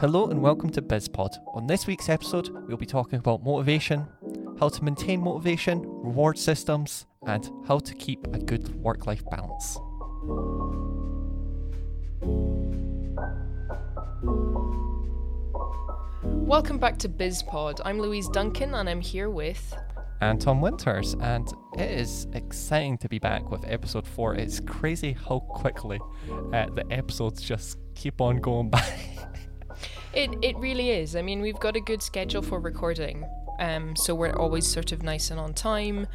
Hello and welcome to BizPod. On this week's episode, we'll be talking about motivation, how to maintain motivation, reward systems, and how to keep a good work life balance. Welcome back to BizPod. I'm Louise Duncan and I'm here with. Anton Winters, and it is exciting to be back with episode 4. It's crazy how quickly uh, the episodes just keep on going by. It, it really is. I mean, we've got a good schedule for recording. Um, so we're always sort of nice and on time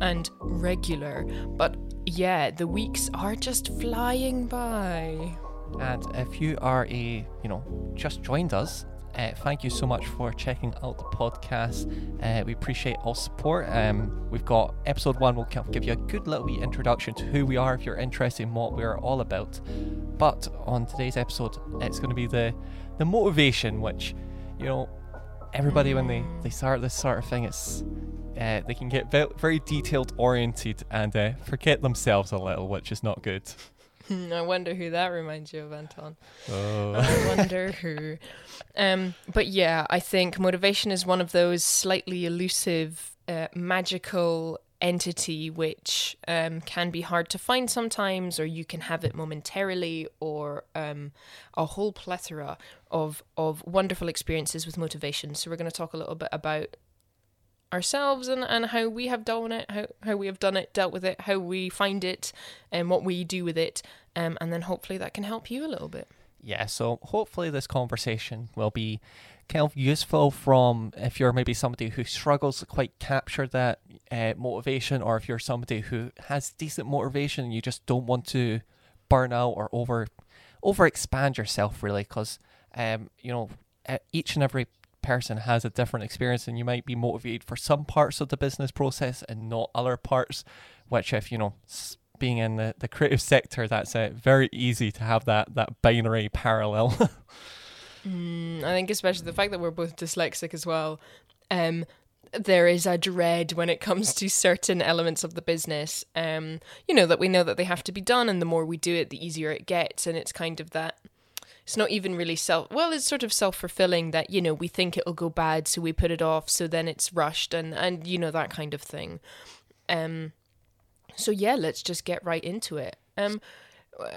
and regular. But yeah, the weeks are just flying by. And if you are a, you know, just joined us, uh, thank you so much for checking out the podcast. Uh, we appreciate all support. Um, we've got episode one, we'll give you a good little wee introduction to who we are if you're interested in what we're all about. But on today's episode, it's going to be the the motivation, which, you know, everybody when they, they start this sort of thing, it's uh, they can get ve- very detailed oriented and uh, forget themselves a little, which is not good. I wonder who that reminds you of, Anton. Oh. I wonder who. Um, but yeah, I think motivation is one of those slightly elusive, uh, magical entity which um, can be hard to find sometimes, or you can have it momentarily, or um, a whole plethora of of wonderful experiences with motivation. So we're going to talk a little bit about ourselves and, and how we have done it, how, how we have done it, dealt with it, how we find it, and what we do with it. Um, and then hopefully that can help you a little bit. Yeah, so hopefully this conversation will be kind of useful from if you're maybe somebody who struggles to quite capture that uh, motivation, or if you're somebody who has decent motivation and you just don't want to burn out or over over expand yourself really, because um, you know each and every person has a different experience and you might be motivated for some parts of the business process and not other parts which if you know being in the, the creative sector that's uh, very easy to have that that binary parallel mm, i think especially the fact that we're both dyslexic as well um there is a dread when it comes to certain elements of the business um you know that we know that they have to be done and the more we do it the easier it gets and it's kind of that it's not even really self well it's sort of self-fulfilling that you know we think it'll go bad so we put it off so then it's rushed and and you know that kind of thing. Um so yeah let's just get right into it. Um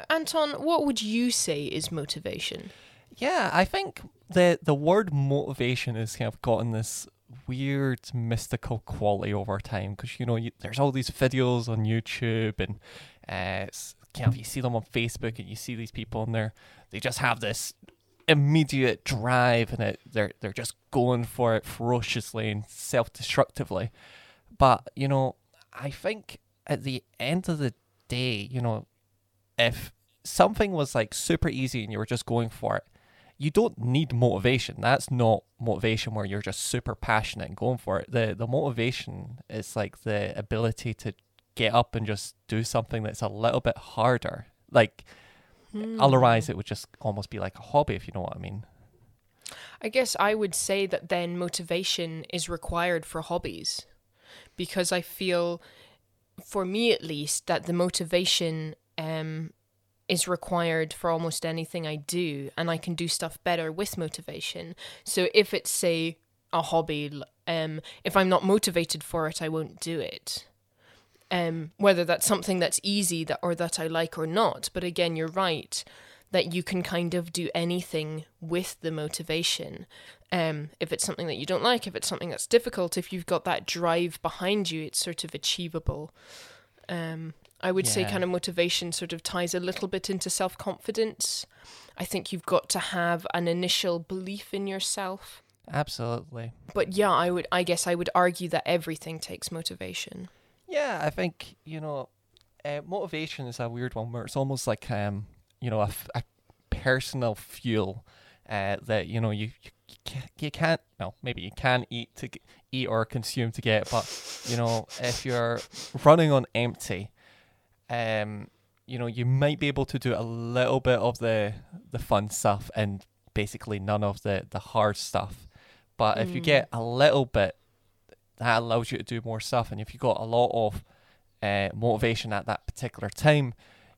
anton what would you say is motivation yeah i think the the word motivation has kind of gotten this weird mystical quality over time because you know you, there's all these videos on youtube and uh, kind of you see them on facebook and you see these people and they're they just have this immediate drive and it they're they're just going for it ferociously and self-destructively. But you know i think at the end of the day you know if something was like super easy and you were just going for it you don't need motivation that's not motivation where you're just super passionate and going for it the the motivation is like the ability to get up and just do something that's a little bit harder like Hmm. Otherwise, it would just almost be like a hobby, if you know what I mean. I guess I would say that then motivation is required for hobbies because I feel, for me at least, that the motivation um, is required for almost anything I do, and I can do stuff better with motivation. So if it's, say, a hobby, um, if I'm not motivated for it, I won't do it um, whether that's something that's easy that or that I like or not. But again, you're right that you can kind of do anything with the motivation. Um, if it's something that you don't like, if it's something that's difficult, if you've got that drive behind you, it's sort of achievable. Um, I would yeah. say kind of motivation sort of ties a little bit into self confidence. I think you've got to have an initial belief in yourself. Absolutely. But yeah, I would I guess I would argue that everything takes motivation. Yeah, I think you know, uh, motivation is a weird one where it's almost like um, you know, a, a personal fuel uh, that you know you, you you can't well maybe you can eat to eat or consume to get, but you know if you're running on empty, um, you know you might be able to do a little bit of the the fun stuff and basically none of the the hard stuff. But mm. if you get mm. a little bit that allows you to do more stuff. And if you've got a lot of uh, motivation at that particular time,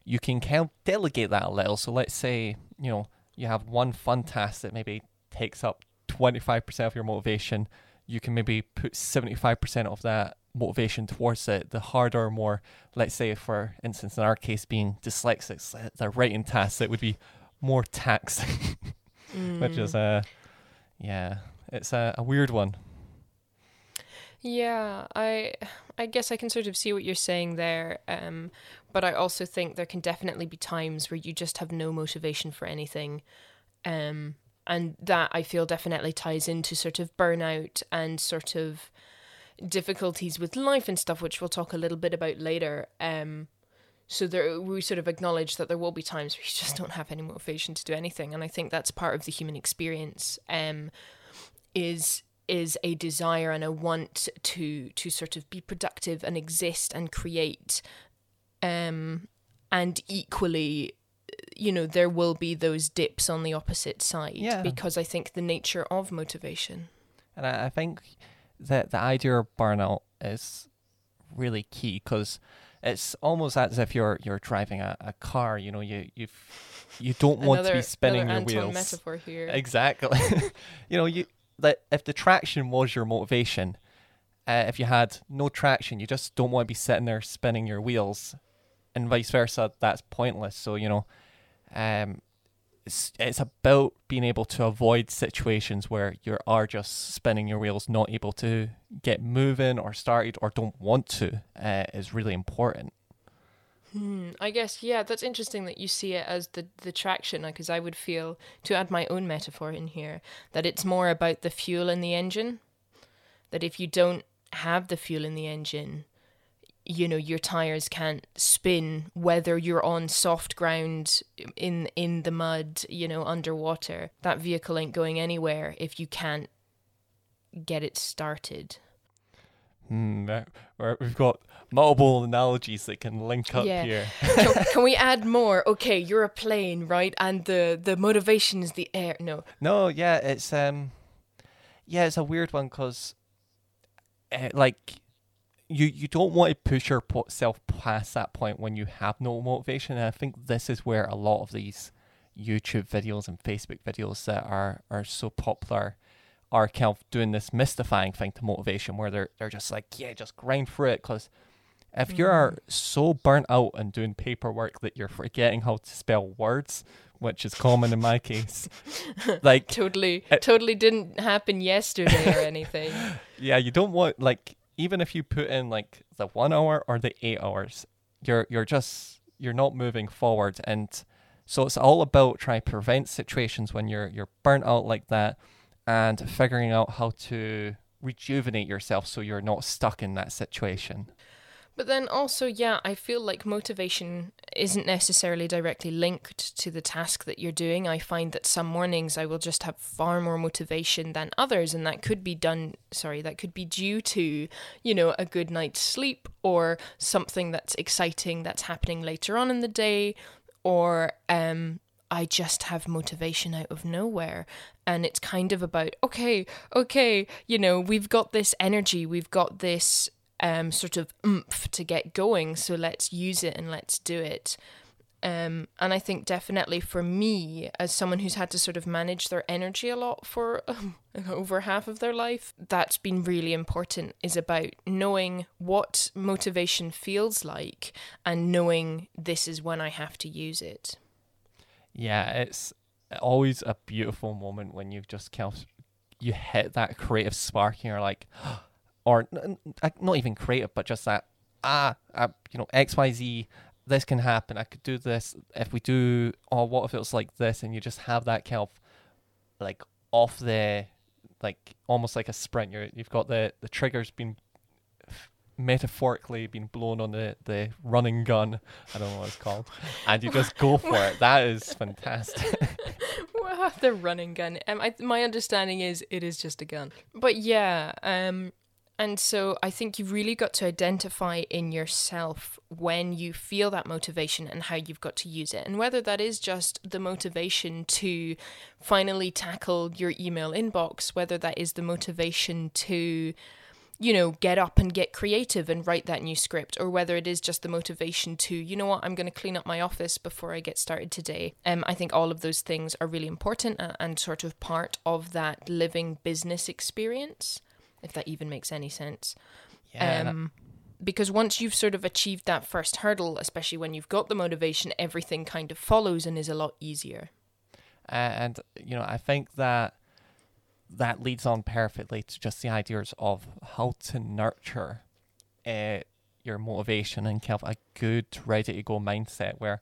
you can kind of delegate that a little. So let's say, you know, you have one fun task that maybe takes up 25% of your motivation, you can maybe put 75% of that motivation towards it. The harder, more, let's say, for instance, in our case, being dyslexics, the writing tasks, it would be more taxing, Mm. which is, uh, yeah, it's a, a weird one. Yeah, I I guess I can sort of see what you're saying there. Um, but I also think there can definitely be times where you just have no motivation for anything. Um, and that I feel definitely ties into sort of burnout and sort of difficulties with life and stuff, which we'll talk a little bit about later. Um, so there, we sort of acknowledge that there will be times where you just don't have any motivation to do anything, and I think that's part of the human experience. Um, is is a desire and a want to to sort of be productive and exist and create um and equally you know there will be those dips on the opposite side Yeah. because i think the nature of motivation And I, I think that the idea of burnout is really key because it's almost as if you're you're driving a, a car. You know, you you you don't want to be spinning your wheels. metaphor here Exactly. you know, you that if the traction was your motivation, uh, if you had no traction, you just don't want to be sitting there spinning your wheels, and vice versa. That's pointless. So you know, um, it's it's about being able to avoid situations where you are just spinning your wheels, not able to get moving or started or don't want to. Uh, is really important. Hmm, I guess yeah, that's interesting that you see it as the the traction because I would feel to add my own metaphor in here that it's more about the fuel in the engine. That if you don't have the fuel in the engine, you know your tires can't spin whether you're on soft ground in in the mud, you know, underwater. That vehicle ain't going anywhere if you can't get it started. We're- we've got multiple analogies that can link up Yeah. here. can, can we add more? Okay, you're a plane, right? And the the motivation is the air. No, No, yeah, it's um, yeah, it's a weird one because, uh, like, you you don't want to push yourself past that point when you have no motivation. And I think this is where a lot of these YouTube videos and Facebook videos that are are so popular are kind of doing this mystifying thing to motivation, where they're they're just like, yeah, just grind through it, because. If you're so burnt out and doing paperwork that you're forgetting how to spell words, which is common in my case, like totally, Uh, totally didn't happen yesterday or anything. yeah, you don't want like even if you put in like the one hour or the eight hours, you're you're just you're not moving forward, and so it's all about trying to prevent situations when you're you're burnt out like that, and figuring out how to rejuvenate yourself so you're not stuck in that situation. But then also, yeah, I feel like motivation isn't necessarily directly linked to the task that you're doing. I find that some mornings I will just have far more motivation than others, and that could be done, sorry, that could be due to, you know, a good night's sleep or something that's exciting that's happening later on in the day, or, um, I just have motivation out of nowhere. And it's kind of about, okay, okay, you know, we've got this energy, we've got this um, sort of oomph to get going. So let's use it and let's do it. Um, and I think definitely for me, as someone who's had to sort of manage their energy a lot for um, over half of their life, that's been really important is about knowing what motivation feels like and knowing this is when I have to use it. Yeah, it's always a beautiful moment when you've just kind you hit that creative spark and you're like, or not even creative, but just that ah, uh, you know, X Y Z. This can happen. I could do this if we do. Oh, what if it was like this? And you just have that kind of like off the like almost like a sprint. You're you've got the the triggers being metaphorically being blown on the the running gun. I don't know what it's called, and you just go for it. That is fantastic. The running gun. Um, I, my understanding is it is just a gun. But yeah, um, and so I think you've really got to identify in yourself when you feel that motivation and how you've got to use it, and whether that is just the motivation to finally tackle your email inbox, whether that is the motivation to you know, get up and get creative and write that new script, or whether it is just the motivation to, you know what, I'm going to clean up my office before I get started today. Um, I think all of those things are really important and, and sort of part of that living business experience, if that even makes any sense. Yeah, Um, because once you've sort of achieved that first hurdle, especially when you've got the motivation, everything kind of follows and is a lot easier. and you know, I think that that leads on perfectly to just the ideas of how to nurture uh, your motivation and kind of a good, ready to go mindset. Where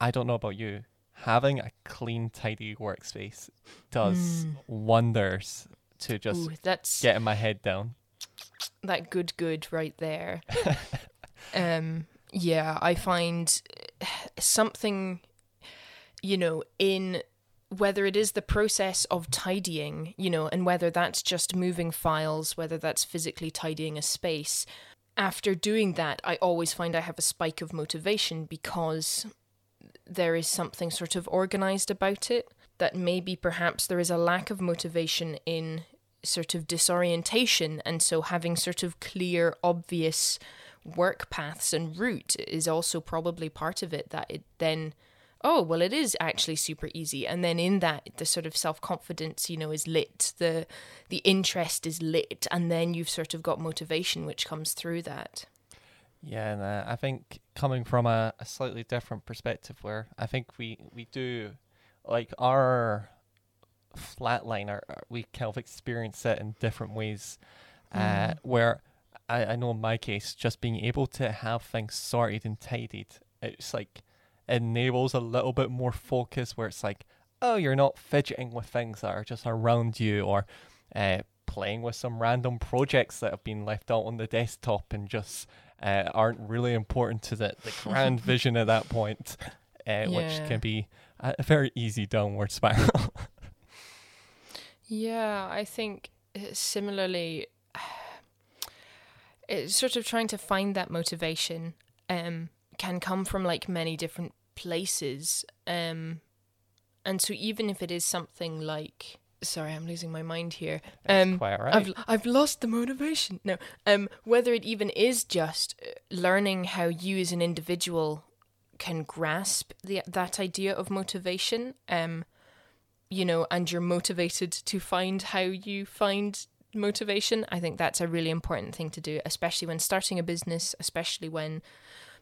I don't know about you, having a clean, tidy workspace does wonders to just Ooh, that's getting my head down. that good good right there. um yeah, I find something you know in whether it is the process of tidying, you know, and whether that's just moving files, whether that's physically tidying a space, after doing that, I always find I have a spike of motivation because there is something sort of organized about it that maybe perhaps there is a lack of motivation in sort of disorientation and so having sort of clear obvious work paths and route is also probably part of it that it then oh well it is actually super easy. And then in that the sort of self-confidence you know is lit the the interest is lit and then you've sort of got motivation which comes through that. Yeah, and uh, I think coming from a, a slightly different perspective, where I think we we do like our flatline, our, our- we kind of experience it in different ways. Uh, where I, I know in my case, just being able to have things sorted and tidied, it's like enables a little bit more focus. Where it's like, oh, you're not fidgeting with things that are just around you, or uh, playing with some random projects that have been left out on the desktop and just uh, aren't really important to the, the grand vision at that point, uh, which can be a very easy downward spiral. Yeah, I think uh, similarly, it's sort of trying to find that motivation um, can come from like many different places. Um, and so even if it is something like, sorry, I'm losing my mind here. Um, Quite right. I've I've lost the motivation. No, um, whether it even is just uh, learning how you as an individual can grasp the that idea of motivation. Um, you know, and you're motivated to find how you find motivation. I think that's a really important thing to do, especially when starting a business, especially when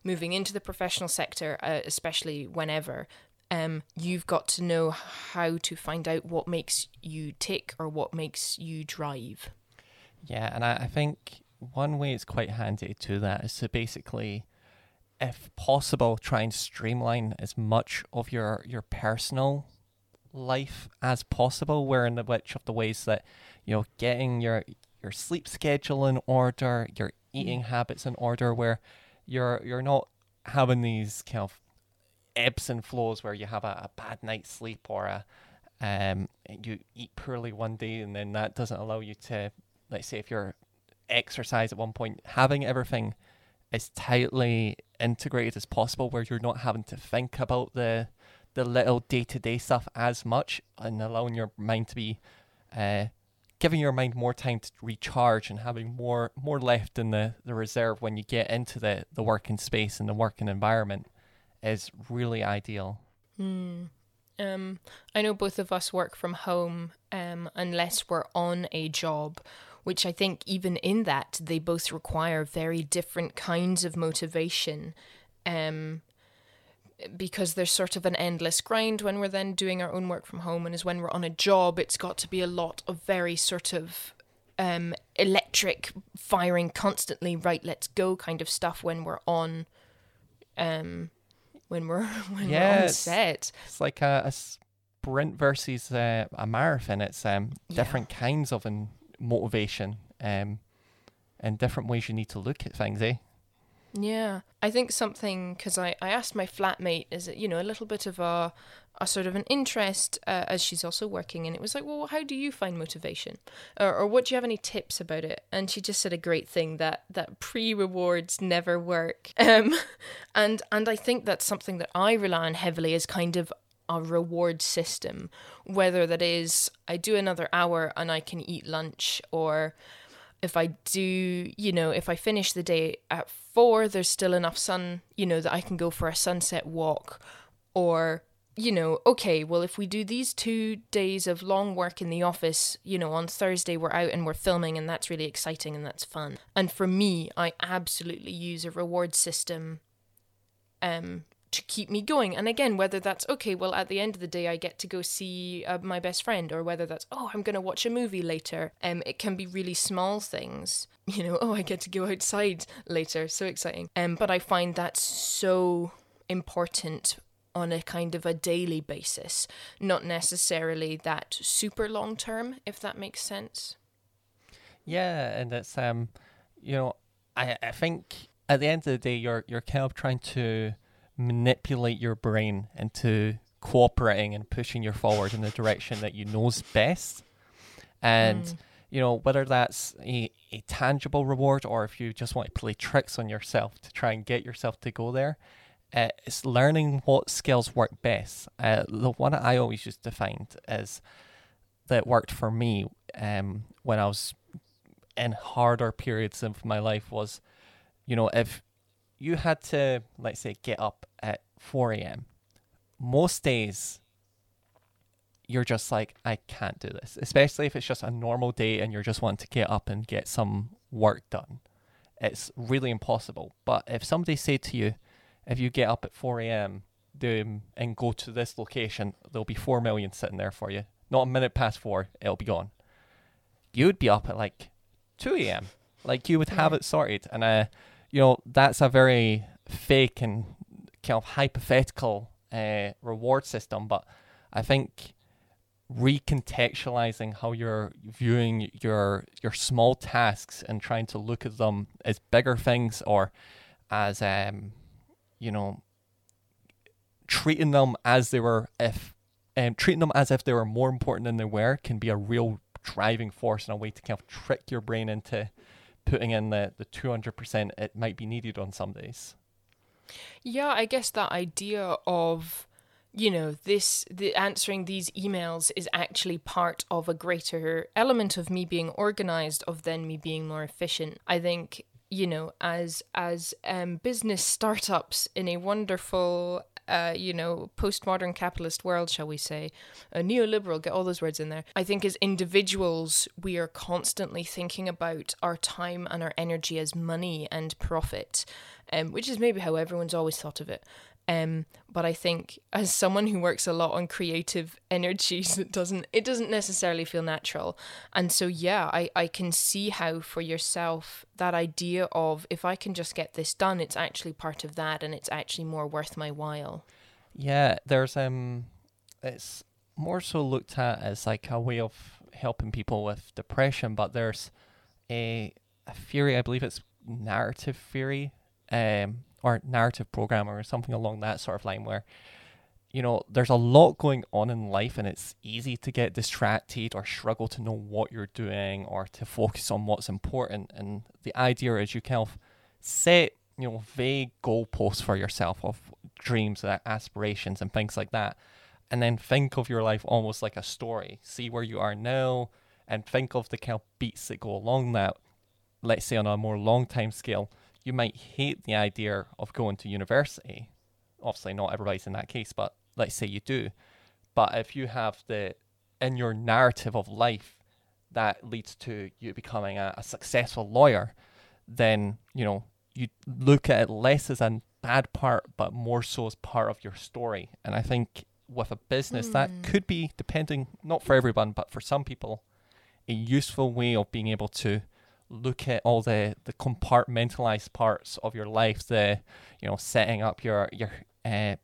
moving into the professional sector, uh, especially whenever. Um, you've got to know how to find out what makes you tick or what makes you drive. Yeah, and I, I think one way it's quite handy to do that is to basically, if possible, try and streamline as much of your your personal life as possible. Where in the which of the ways that you know getting your your sleep schedule in order, your eating habits in order, where you're you're not having these kind of ebbs and flows where you have a, a bad night's sleep or a um you eat poorly one day and then that doesn't allow you to let's say if you're exercise at one point having everything as tightly integrated as possible where you're not having to think about the the little day-to-day stuff as much and allowing your mind to be uh giving your mind more time to recharge and having more more left in the the reserve when you get into the the working space and the working environment is really ideal Um, I know both of us work from home um, unless we're on a job, which I think even in that they both require very different kinds of motivation. Um, because there's sort of an endless grind when we're then doing our own work from home, and is when we're on a job, it's got to be a lot of very sort of um, electric firing constantly, right? Let's go kind of stuff when we're on, um, when we're when we're on Yes. set. It's like a, a sprint versus uh, a marathon. It's um, Yeah. different kinds of an motivation um, and different ways you need to look at things, eh? Yeah, I think something because I, I asked my flatmate, is it you know a little bit of a a sort of an interest uh, as she's also working, and it was like, well, how do you find motivation, or, or what do you have any tips about it? And she just said a great thing that that pre rewards never work, um, and and I think that's something that I rely on heavily is kind of a reward system, whether that is I do another hour and I can eat lunch, or if I do, you know, if I finish the day at four, there's still enough sun, you know, that I can go for a sunset walk. Or, you know, okay, well, if we do these two days of long work in the office, you know, on Thursday we're out and we're filming, and that's really exciting and that's fun. And for me, I absolutely use a reward system um, to keep me going. And again, whether that's okay, well, at the end of the day, I get to go see uh, my best friend, or whether that's, oh, I'm going to watch a movie later. Um, it can be really small things, you know, oh, I get to go outside later. So exciting. Um, but I find that so important on a kind of a daily basis, not necessarily that super long term, if that makes sense. Yeah, and it's um, you know, I I think at the end of the day, you're you're kind of trying to manipulate your brain into cooperating and pushing you forward in the direction that you know's best. And mm. you know whether that's a, a tangible reward or if you just want to play tricks on yourself to try and get yourself to go there. Uh, it's learning what skills work best. Uh, the one I always used to find is that worked for me um, when I was in harder periods of my life was, you know, if you had to, let's say, get up at 4 a.m., most days you're just like, I can't do this, especially if it's just a normal day and you're just wanting to get up and get some work done. It's really impossible. But if somebody say to you, if you get up at 4 a.m. and go to this location, there'll be 4 million sitting there for you. Not a minute past four, it'll be gone. You would be up at like 2 a.m. Like you would have it sorted. And uh, you know, that's a very fake and kind of hypothetical uh, reward system. But I think recontextualizing how you're viewing your your small tasks and trying to look at them as bigger things or as um you know treating them as they were if um treating them as if they were more important than they were can be a real driving force and a way to kind of trick your brain into putting in the, the 200% it might be needed on some days. Yeah, I guess that idea of you know this the answering these emails is actually part of a greater element of me being organized of then me being more efficient i think you know as as um, business startups in a wonderful uh, you know, postmodern capitalist world, shall we say, a neoliberal, get all those words in there. I think as individuals, we are constantly thinking about our time and our energy as money and profit, um, which is maybe how everyone's always thought of it. Um, but I think as someone who works a lot on creative energies, it doesn't it doesn't necessarily feel natural. And so yeah, I, I can see how for yourself that idea of if I can just get this done, it's actually part of that and it's actually more worth my while. Yeah, there's um it's more so looked at as like a way of helping people with depression, but there's a, a theory, I believe it's narrative theory, um, or narrative programmer or something along that sort of line where you know there's a lot going on in life and it's easy to get distracted or struggle to know what you're doing or to focus on what's important. And the idea is you kind of set you know vague goalposts for yourself of dreams and aspirations and things like that. And then think of your life almost like a story. See where you are now and think of the kind of beats that go along that let's say on a more long time scale you might hate the idea of going to university. Obviously, not everybody's in that case, but let's say you do. But if you have the in your narrative of life that leads to you becoming a, a successful lawyer, then you know you look at it less as a bad part, but more so as part of your story. And I think with a business mm. that hmm. could be, depending not for everyone, but for some people, a useful way of being able to look at all the the compartmentalized parts of your life, the you know setting up your your uh,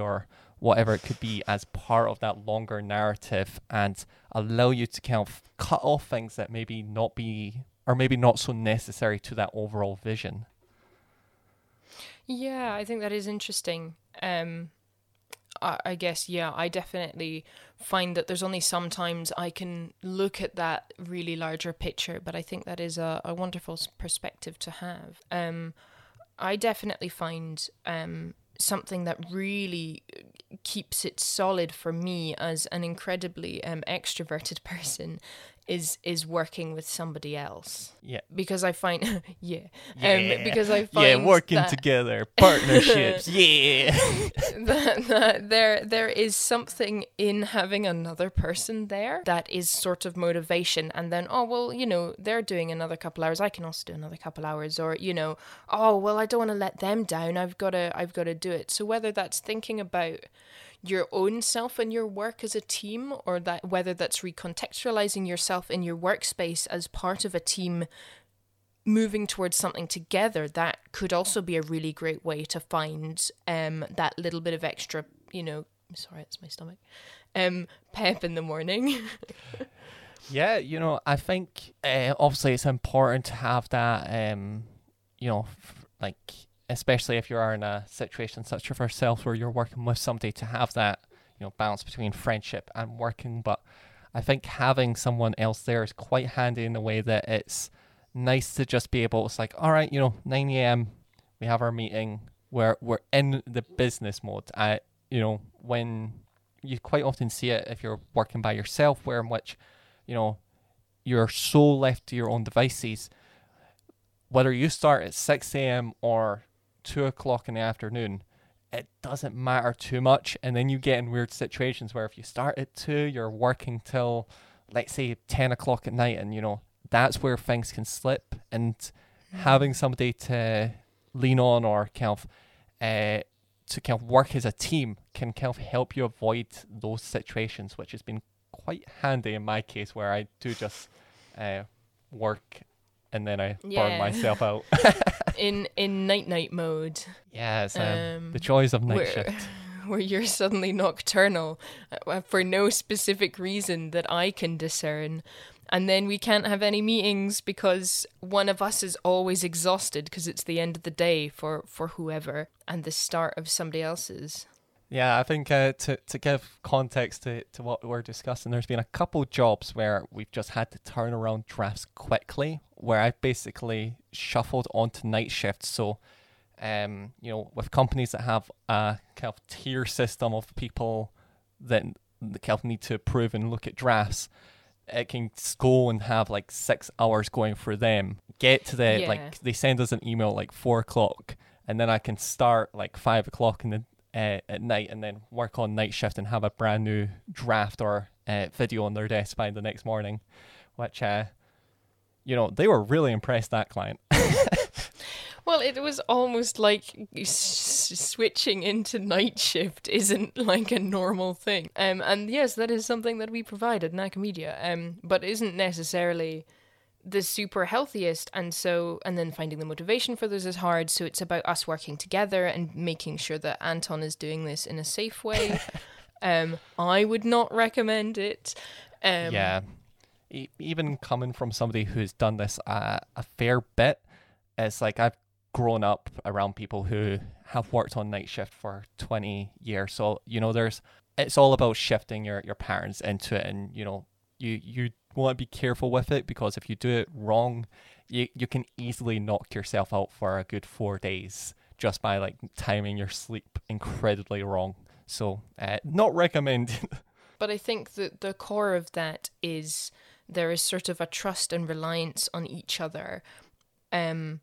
or whatever it could be as part of that longer narrative and allow you to kind of cut off things that maybe not be or maybe not so necessary to that overall vision. Yeah, I think that is interesting. Um, I, I guess, yeah, I definitely find that there's only sometimes I can look at that really larger picture, but I think that is a, a wonderful perspective to have. Um, I definitely find um, something that really keeps it solid for me as an incredibly um, extroverted person is is working with somebody else Yeah. because I find yeah, Yeah. um because I find yeah, working together, partnerships. yeah. that, that there there is something in having another person there that is sort of motivation and then oh well you know they're doing another couple hours I can also do another couple hours or you know oh well I don't want to let them down I've got to I've got to do it so whether that's thinking about your own self and your work as a team or that whether that's recontextualizing yourself in your workspace as part of a team moving towards something together that could also be a really great way to find um that little bit of extra you know sorry it's my stomach um pep in the morning. Yeah, you know, I think uh, obviously it's important to have that, um, you know, f- like especially if you are in a situation such as yourself where you're working with somebody to have that, you know, balance between friendship and working. But I think having someone else there is quite handy in the way that it's nice to just be able. It's like, all right, you know, nine a.m. We have our meeting. We're we're in the business mode. I, you know, when you quite often see it if you're working by yourself, where in which you know, you're so left to your own devices. Whether you start at 6 a.m. or 2 o'clock in the afternoon, it doesn't matter too much. And then you get in weird situations where if you start at 2, you're working till, let's say, 10 o'clock at night. And, you know, that's where things can slip. And having somebody to lean on or kind of, uh, to kind of work as a team can kind of help you avoid those situations, which has been quite handy in my case where I do just uh, work and then I burn myself out. in in night night mode yeah, it's um, Um, the joys of night where, shift. where you're suddenly nocturnal uh, for no specific reason that I can discern. And then we can't have any meetings because one of us is always exhausted because it's the end of the day for, for whoever and the start of somebody else's. Yeah, I think uh, to to give context to, to what we're discussing, there's been a couple jobs where we've just had to turn around drafts quickly, where I basically shuffled onto night shifts. So, um, you know, with companies that have a kind of tier system of people that the kind of need to approve and look at drafts, it can go and have like six hours going for them. Get to the Yeah. like they send us an email like four o'clock, and then I can start like five o'clock in the uh, at night and then work on night shift and have a brand new draft or uh, video on their desk by the next morning, which uh, you know they were really impressed that client. Well, it was almost like s- switching into night shift isn't like a normal thing. Um, and yes, that is something that we provide at Nacamedia, um, but isn't necessarily the super healthiest. And so, and then finding the motivation for this is hard. So it's about us working together and making sure that Anton is doing this in a safe way. um, I would not recommend it. Um, yeah, e- even coming from somebody who's done this uh, a fair bit, it's like I've grown up around people who have worked on night shift for 20 years. So, you know, there's it's all about shifting your, your patterns into it and, you know, you you want to be careful with it because if you do it wrong, you you can easily knock yourself out for a good 4 days just by like timing your sleep incredibly wrong. So, uh, not recommended. But I think that the core of that is there is sort of a trust and reliance on each other um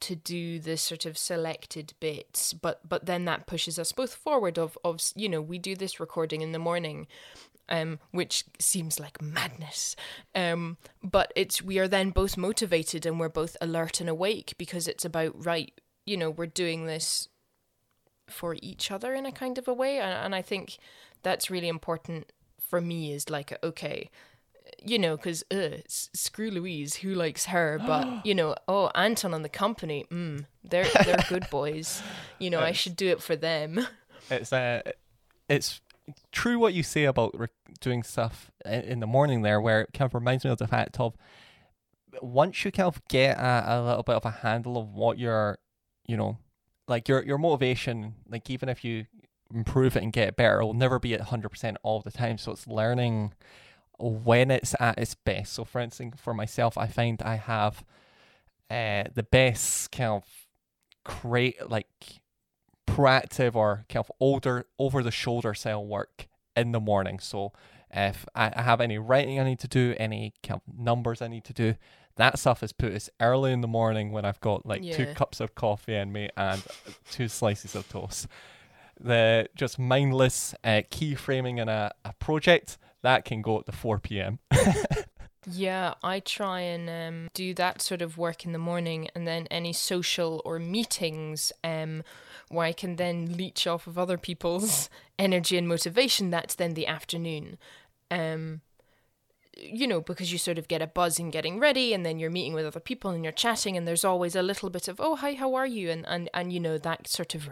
to do the sort of selected bits but but then that pushes us both forward of of you know we do this recording in the morning um which seems like madness. Um but it's we are then both motivated and we're both alert and awake because it's about right you know we're doing this for each other in a kind of a way. And, and i think that's really important for me is like okay you know because uh, screw louise who likes her? But you know oh anton and the company mm, they're they're good boys. You know i should do it for them. It's uh, it's true what you say about re- doing stuff in the morning there, where it kind of reminds me of the fact of once you kind of get a, a little bit of a handle of what your, you know, like your your motivation, like even if you improve it and get it better, it will never be at hundred percent all the time. So it's learning when it's at its best. So for instance, for myself, I find I have uh the best kind of create like proactive or kind of older over the shoulder style work in the morning. So If I have any writing I need to do, any kind of numbers I need to do, that stuff is put as early in the morning when I've got like two cups of coffee in me and two slices of toast. The just mindless uh, keyframing in a, a project that can go at the 4 p.m. Yeah, I try and um, do that sort of work in the morning, and then any social or meetings um, where I can then leech off of other people's energy and motivation. That's then the afternoon. Um, you know, because you sort of get a buzz in getting ready, and then you're meeting with other people and you're chatting, and there's always a little bit of oh hi how are you, and and and you know that sort of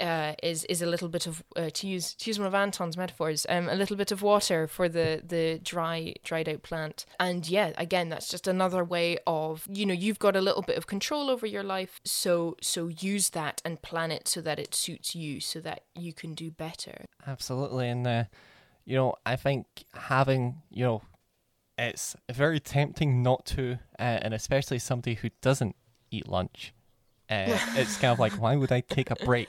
uh, is is a little bit of uh, to use to use one of Anton's metaphors, um, a little bit of water for the the dry dried out plant. And yeah, again, that's just another way of you know you've got a little bit of control over your life, so so use that and plan it so that it suits you, so that you can do better. Absolutely, and uh, you know, I think having you know, it's very tempting not to, uh, and especially somebody who doesn't eat lunch. Uh, it's kind of like, why would I take a break?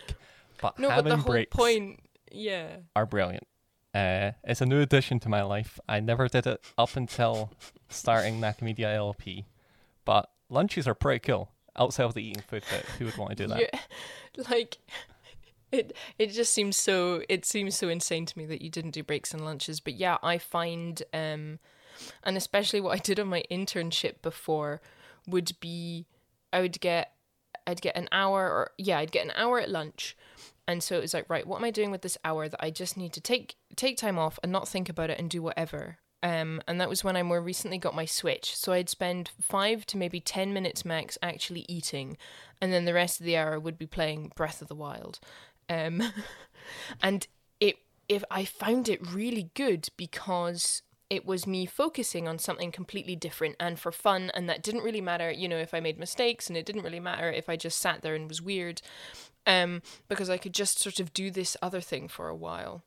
But No, but having the whole breaks point, yeah. are brilliant. Uh, it's a new addition to my life. I never did it up until starting Nakamedia LP, but lunches are pretty cool. Outside of the eating food bit, who would want to do that? Yeah, like it. It just seems so. It seems so insane to me that you didn't do breaks and lunches. But yeah, I find, um, and especially what I did on my internship before would be, I would get, I'd get an hour or yeah, I'd get an hour at lunch. And so it was like, right, what am I doing with this hour that I just need to take take time off and not think about it and do whatever. Um, and that was when I more recently got my Switch. So I'd spend five to maybe ten minutes max actually eating, and then the rest of the hour would be playing Breath of the Wild. Um, and it if I found it really good because it was me focusing on something completely different and for fun and that didn't really matter you know if i made mistakes and it didn't really matter if i just sat there and was weird um because i could just sort of do this other thing for a while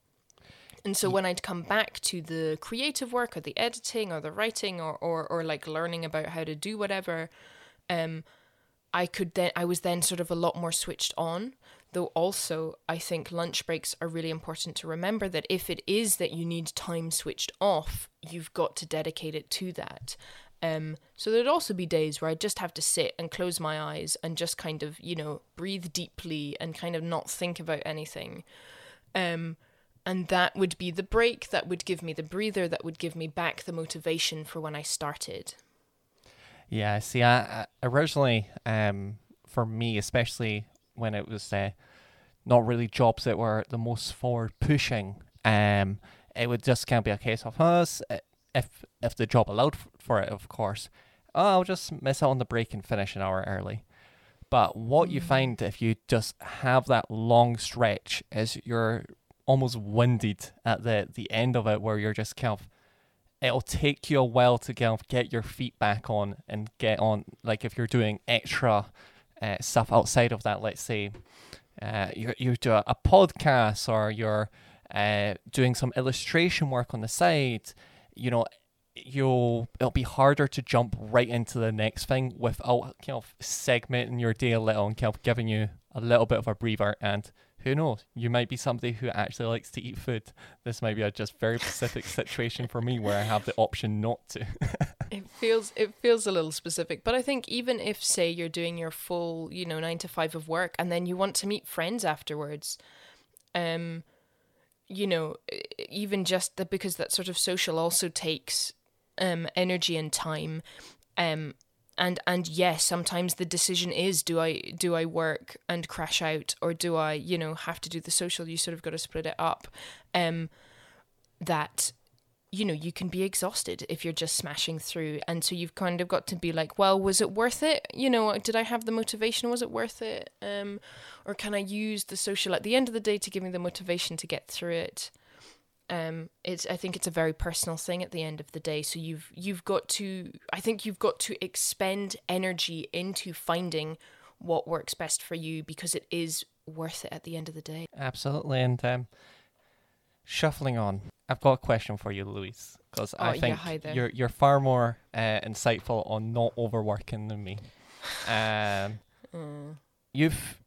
and so when I'd come back to the creative work or the editing or the writing or, or, or like learning about how to do whatever, um, I could then I was then sort of a lot more switched on. Though also I think lunch breaks are really important to remember that if it is that you need time switched off, you've got to dedicate it to that. Um, so there'd also be days where I'd just have to sit and close my eyes and just kind of, you know, breathe deeply and kind of not think about anything. Um, and that would be the break that would give me the breather that would give me back the motivation for when I started. Yeah, see, I, originally, um, for me, especially when it was uh, not really jobs that were the most forward pushing, um, it would just kind of be a case of us if if the job allowed for it, of course. Oh, I'll just miss out on the break and finish an hour early. But what you find if you just have that long stretch is you're almost winded at the the end of it, where you're just kind of it'll take you a while to kind of get your feet back on and get on like if you're doing extra uh, stuff outside of that let's say uh, you you do a, a podcast or you're uh, doing some illustration work on the side you know you'll it'll be harder to jump right into the next thing without kind of segmenting your day a little and kind of giving you a little bit of a breather. And who knows you might be somebody who actually likes to eat food. This might be a just very specific situation for me where i have the option not to. It feels it feels a little specific, but I think even if say you're doing your full, you know, 9 to 5 of work and then you want to meet friends afterwards, um you know, even just that because that sort of social also takes um energy and time um and and yes sometimes the decision is do i do i work and crash out or do i you know have to do the social you sort of got to split it up um that you know you can be exhausted if you're just smashing through. And so you've kind of got to be like well was it worth it? You know did i have the motivation? Was it worth it? Um or can i use the social at the end of the day to give me the motivation to get through it? Um it's i think it's a very personal thing at the end of the day. So you've you've got to i think you've got to expend energy into finding what works best for you because it is worth it at the end of the day. Absolutely. And um, shuffling on, I've got a question for you, Louise, because Oh, I yeah, think hi you're you're far more uh, insightful on not overworking than me. Um, Mm. you've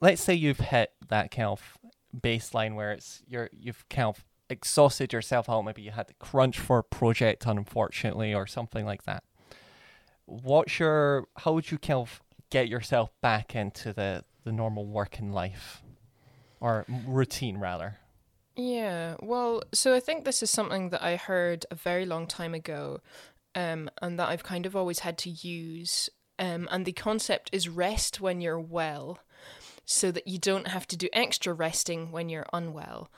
let's say you've hit that kind of baseline where it's you're you've kind of exhausted yourself out. Maybe you had to crunch for a project, unfortunately, or something like that. What's your how would you kind of get yourself back into the the normal working life or routine rather? Yeah, well, so I think this is something that I heard a very long time ago, um, and that I've kind of always had to use. Um, and the concept is rest when you're well, so that you don't have to do extra resting when you're unwell.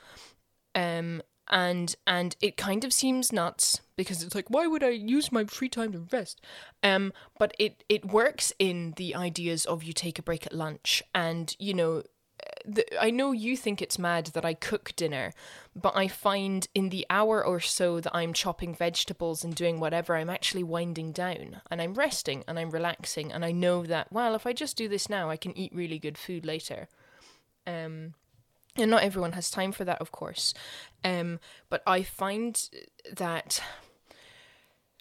Um, and and it kind of seems nuts because it's like why would i use my free time to rest um but it it works in the ideas of you take a break at lunch and you know I know you think it's mad that I cook dinner, but I find in the hour or so that I'm chopping vegetables and doing whatever, I'm actually winding down and I'm resting and I'm relaxing. And I know that, well, if I just do this now, I can eat really good food later. Um, and not everyone has time for that, of course. Um, but I find that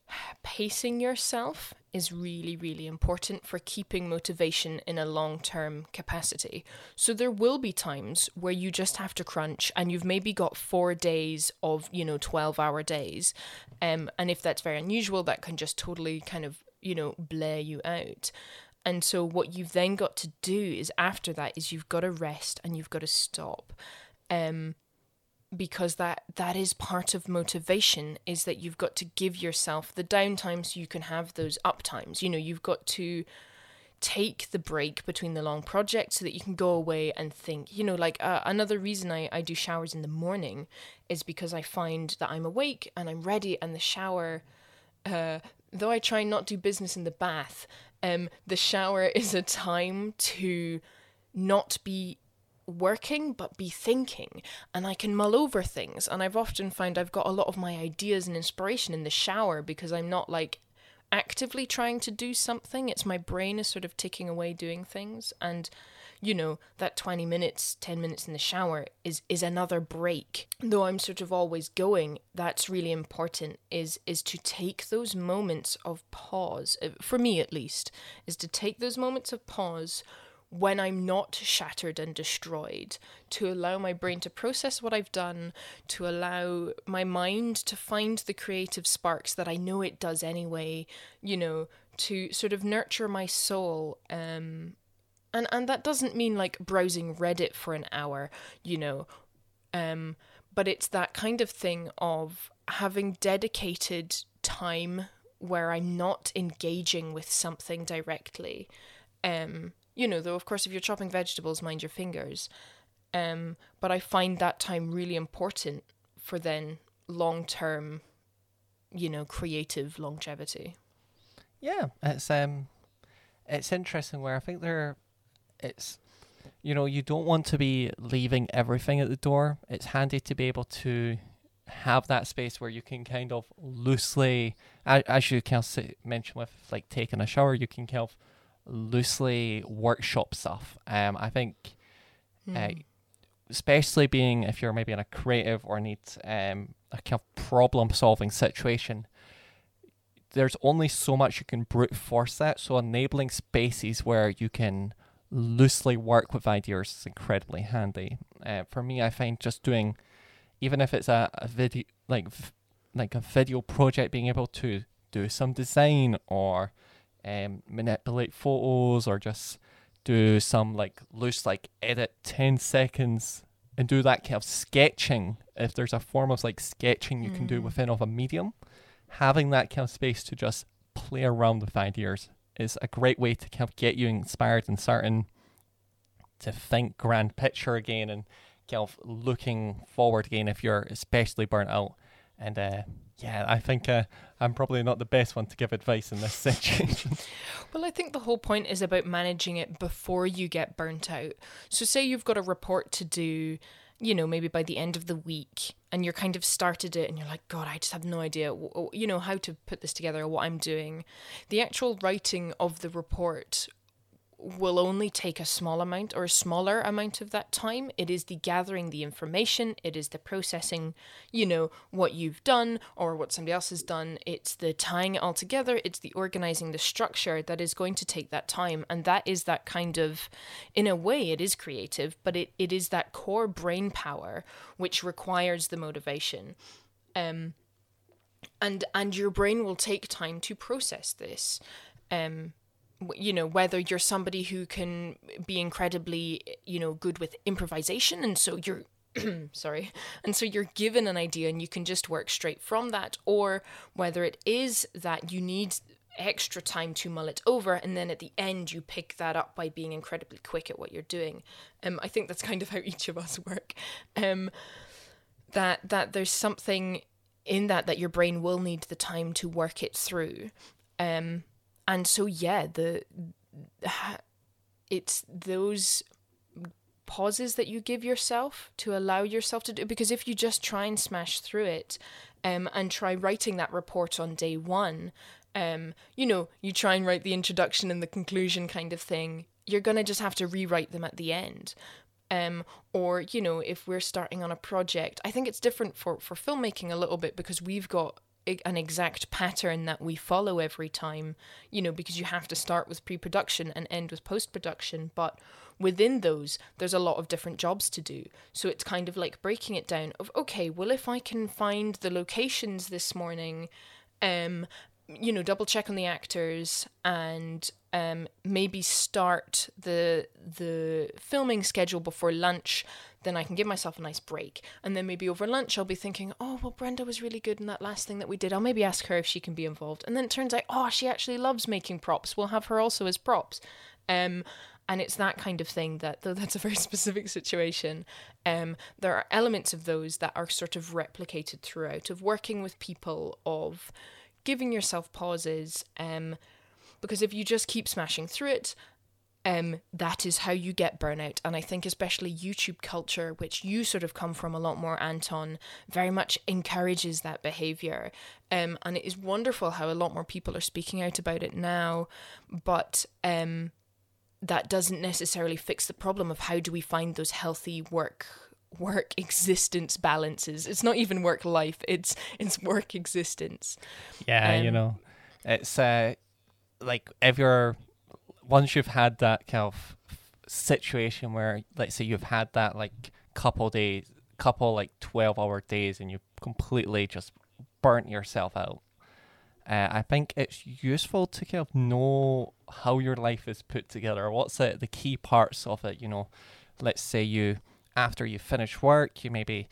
pacing yourself is really, really important for keeping motivation in a long term capacity. So there will be times where you just have to crunch and you've maybe got four days of, you know, 12 hour days. Um, and if that's very unusual, that can just totally kind of, you know, blare you out. And so what you've then got to do is after that is you've got to rest and you've got to stop. Um, because that that is part of motivation is that you've got to give yourself the downtime so you can have those up times you know you've got to take the break between the long projects so that you can go away and think. You know like uh, another reason I, I do showers in the morning is because i find that i'm awake and i'm ready and the shower uh, though i try not do business in the bath um, the shower is a time to not be working but be thinking. And I can mull over things. And I've often found I've got a lot of my ideas and inspiration in the shower because I'm not like actively trying to do something. It's my brain is sort of ticking away doing things. And you know that 20 minutes 10 minutes in the shower is is another break. Though i'm sort of always going that's really important is is to take those moments of pause uh, for me at least is to take those moments of pause when I'm not shattered and destroyed, to allow my brain to process what I've done, to allow my mind to find the creative sparks that I know it does anyway, you know, to sort of nurture my soul. Um, and, and that doesn't mean like browsing Reddit for an hour, you know, um, but it's that kind of thing of having dedicated time where I'm not engaging with something directly. Um, you know, though, of course, if you're chopping vegetables, mind your fingers. Um, but I find that time really important for then long term, you know, creative longevity. Yeah, it's um, it's interesting where I think there, it's, you know, you don't want to be leaving everything at the door. It's handy to be able to have that space where you can kind of loosely, as you can of mentioned with like taking a shower, you can kind of loosely workshop stuff. Um, I think, mm. uh, hmm. especially being if you're maybe in a creative or need um, a kind of problem solving situation, there's only so much you can brute force that. So enabling spaces where you can loosely work with ideas is incredibly handy. Uh, for me, I find just doing, even if it's a, a video like like a video project, being able to do some design or um, manipulate photos or just do some like loose like edit 10 seconds and do that kind of sketching if there's a form of like sketching you mm. can do mm. within of a medium having that kind of space to just play around with ideas is a great way to kind of get you inspired and starting to think grand picture again and kind of looking forward again if you're especially burnt out and uh, yeah, I think uh, I'm probably not the best one to give advice in this situation. well, I think the whole point is about managing it before you get burnt out. So, say you've got a report to do, you know, maybe by the end of the week, and you're kind of started it and you're like, God, I just have no idea, you know, how to put this together or what I'm doing. The actual writing of the report will only take a small amount or a smaller amount of that time. It is the gathering the information, it is the processing, you know, what you've done or what somebody else has done. It's the tying it all together, it's the organizing the structure that is going to take that time. And that is that kind of, in a way, it is creative, but it, it is that core brain power which requires the motivation. Um, and and your brain will take time to process this um you know whether you're somebody who can be incredibly you know good with improvisation and so you're sorry and so you're given an idea and you can just work straight from that or whether it is that you need extra time to mull it over and then at the end you pick that up by being incredibly quick at what you're doing. Um i think that's kind of how each of us work. Um that that there's something in that that your brain will need the time to work it through. Um and so yeah the it's those pauses that you give yourself to allow yourself to do because if you just try and smash through it um, and try writing that report on day one um, you know you try and write the introduction and the conclusion kind of thing you're going to just have to rewrite them at the end. Um, or you know if we're starting on a project i think it's different for for filmmaking a little bit because we've got an exact pattern that we follow every time, you know, because you have to start with pre production and end with post production. But within those, there's a lot of different jobs to do. So it's kind of like breaking it down of, okay, well, if I can find the locations this morning, um, you know, double check on the actors and um, maybe start the the filming schedule before lunch then I can give myself a nice break. And then maybe over lunch, I'll be thinking, oh, well, Brenda was really good in that last thing that we did. I'll maybe ask her if she can be involved. And then it turns out, oh, she actually loves making props. We'll have her also as props. Um, and it's that kind of thing that, though that's a very specific situation, um, there are elements of those that are sort of replicated throughout, of working with people, of giving yourself pauses. Um, because if you just keep smashing through it, um, that is how you get burnout. And I think, especially YouTube culture, which you sort of come from a lot more, Anton, very much encourages that behavior. Um, and it is wonderful how a lot more people are speaking out about it now. But um, that doesn't necessarily fix the problem of how do we find those healthy work work existence balances it's not even work life it's it's work existence yeah um, you know it's uh like if you're once you've had that kind of situation where, let's say, you've had that like couple days, couple like 12 hour days, and you completely just burnt yourself out. Uh, I think it's useful to kind of know how your life is put together. What's the, the key parts of it? You know, let's say you, after you finish work, you maybe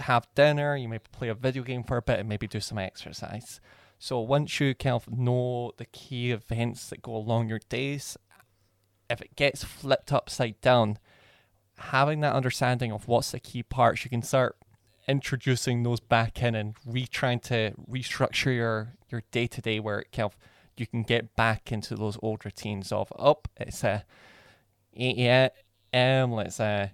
have dinner, you maybe play a video game for a bit, and maybe do some exercise. So once you kind of know the key events that go along your days, if it gets flipped upside down, having that understanding of what's the key parts, you can start introducing those back in and re trying to restructure your your day to day where it kind of you can get back into those old routines of up oh, it's a 8 a.m. let's uh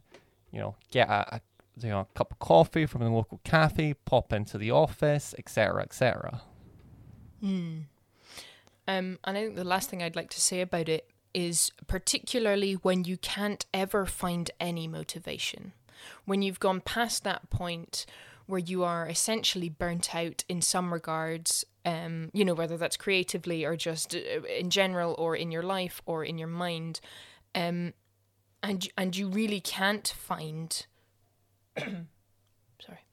you know get a, a you know a cup of coffee from the local cafe, pop into the office, etc. etc. Hmm. Um, and I think the last thing I'd like to say about it is particularly when you can't ever find any motivation, when you've gone past that point where you are essentially burnt out in some regards, um, you know, whether that's creatively or just uh, in general or in your life or in your mind, um, and and you really can't find, sorry,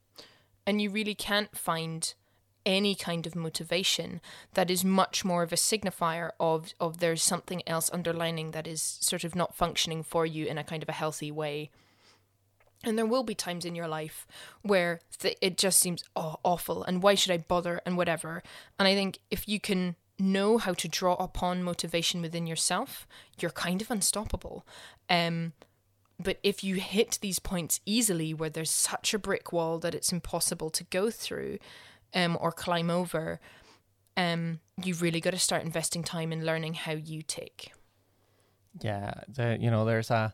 and you really can't find any kind of motivation that is much more of a signifier of of there's something else underlining that is sort of not functioning for you in a kind of a healthy way. And there will be times in your life where th- it just seems oh, awful and why should i bother and whatever. And i think if you can know how to draw upon motivation within yourself you're kind of unstoppable. Um but if you hit these points easily where there's such a brick wall that it's impossible to go through um, or climb over, um, you've really got to start investing time in learning how you tick. Yeah, the, you know, there's a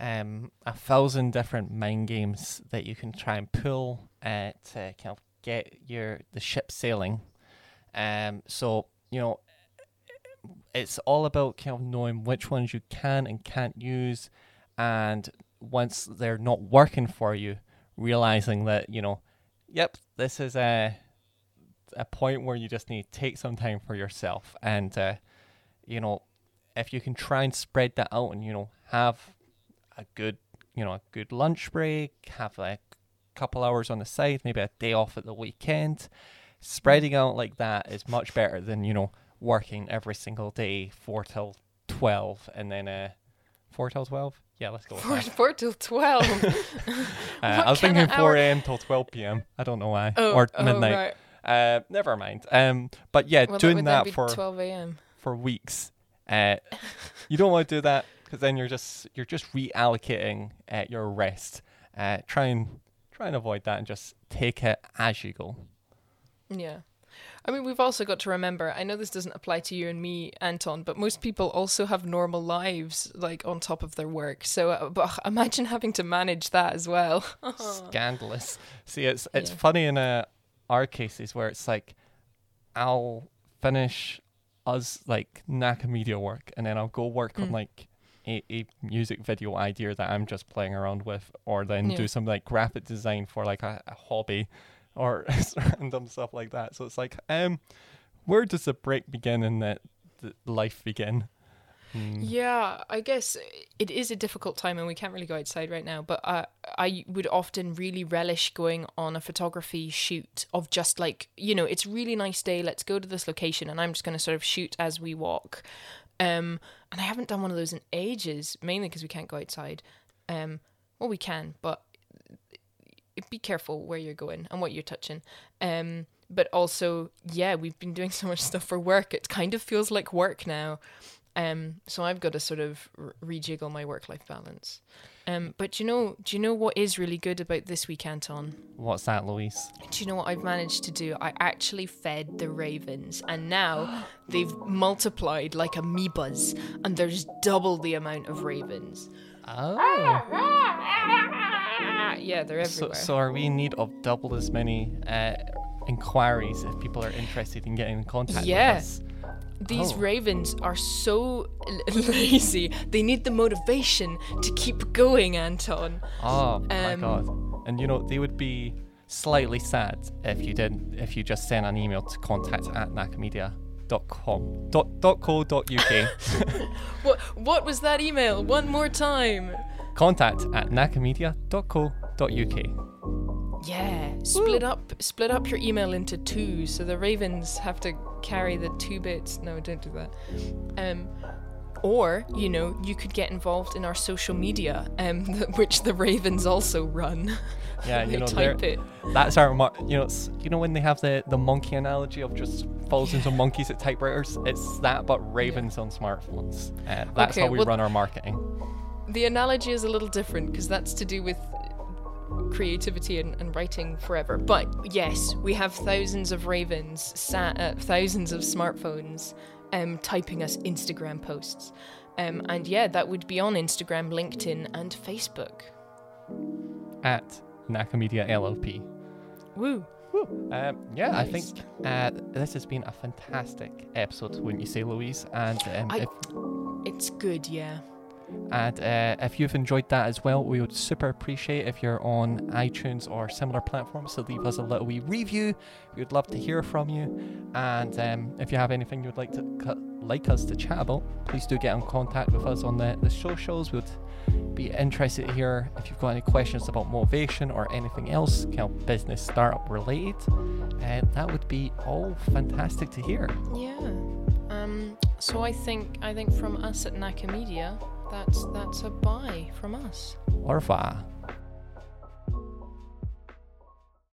um, a thousand different mind games that you can try and pull uh, to kind of get your the ship sailing. Um, so you know, it's all about kind of knowing which ones you can and can't use, and once they're not working for you, realizing that you know, yep, this is a a point where you just need to take some time for yourself, and uh, you know, if you can try and spread that out, and you know, have a good you know a good lunch break, have a couple hours on the side, maybe a day off at the weekend. Spreading out like that is much better than you know working every single day four till twelve, and then uh, four till twelve. Yeah, let's go. With Four, that. four till twelve. Uh, I was thinking 4 a.m. till 12 p.m. I don't know why. oh, or oh, midnight. right. Uh, never mind. Um, but yeah, Well, doing that be for twelve a.m. for weeks, uh, you don't want to do that because then you're just you're just reallocating uh, your rest. Uh, try and try and avoid that and just take it as you go. Yeah. I mean, we've also got to remember, I know this doesn't apply to you and me, Anton, but most people also have normal lives, like, on top of their work. So uh, but imagine having to manage that as well. Scandalous. See, it's it's Yeah. funny in uh, our cases where it's like I'll finish us like Naka Media work and then I'll go work on Mm. like a, a music video idea that I'm just playing around with, or then Yeah. do some like graphic design for like a, a hobby or random stuff like that. So it's like, um, where does the break begin and the life begin? Hmm. Yeah, I guess it is a difficult time and we can't really go outside right now, but I I would often really relish going on a photography shoot of just like, you know, it's really nice day, let's go to this location and I'm just going to sort of shoot as we walk. Um and I haven't done one of those in ages, mainly because we can't go outside. Um well we can, but be careful where you're going and what you're touching. Um but also, yeah, we've been doing so much stuff for work. It kind of feels like work now. Um, so I've got to sort of rejiggle my work-life balance. Um, but do you know, do you know what is really good about this week, Anton? What's that, Louise? Do you know what I've managed to do? I actually fed the ravens, and now they've multiplied like amoebas, and there's double the amount of ravens. Oh. Yeah, they're So, everywhere. so so are we in need of double as many uh, inquiries if people are interested in getting in contact Yeah. with us? These Oh. ravens are so l- lazy. They need the motivation to keep going, Anton. Oh my Um, god! And you know they would be slightly sad if you didn't if you just sent an email to contact at nakamedia.com dot, dot co dot uk What what was that email? One more time. contact at nakamedia.co dot uk. Yeah, split up split up your email into two so the ravens have to carry the two bits. No, don't do that. Um or, you know, you could get involved in our social media, um, which the Ravens also run. Yeah, you know type it. that's our you know it's, you know when they have the the monkey analogy of just thousands into monkeys at typewriters. It's that but ravens on smartphones. Uh, that's Okay, how we well- run our marketing. The analogy is a little different because that's to do with creativity and, and writing forever. But yes, we have thousands of ravens sat at thousands of smartphones um, typing us Instagram posts. Um, and yeah, that would be on Instagram, LinkedIn, and Facebook. At Nakamedia LLP. Woo! Um, yeah, I think uh, this has been a fantastic episode, wouldn't you say, Louise? And um, I- if, It's good, yeah. and uh, if you've enjoyed that as well, we would super appreciate if you're on iTunes or similar platforms. So leave us a little wee review. We would love to hear from you. And um, if you have anything you'd like to like us to chat about, please do get in contact with us on the the socials. We'd be interested to hear if you've got any questions about motivation or anything else, kind of business startup related. And that would be all fantastic to hear. Yeah. Um, so I think I think from us at Nakamedia, that's that's a buy from us. Orfa.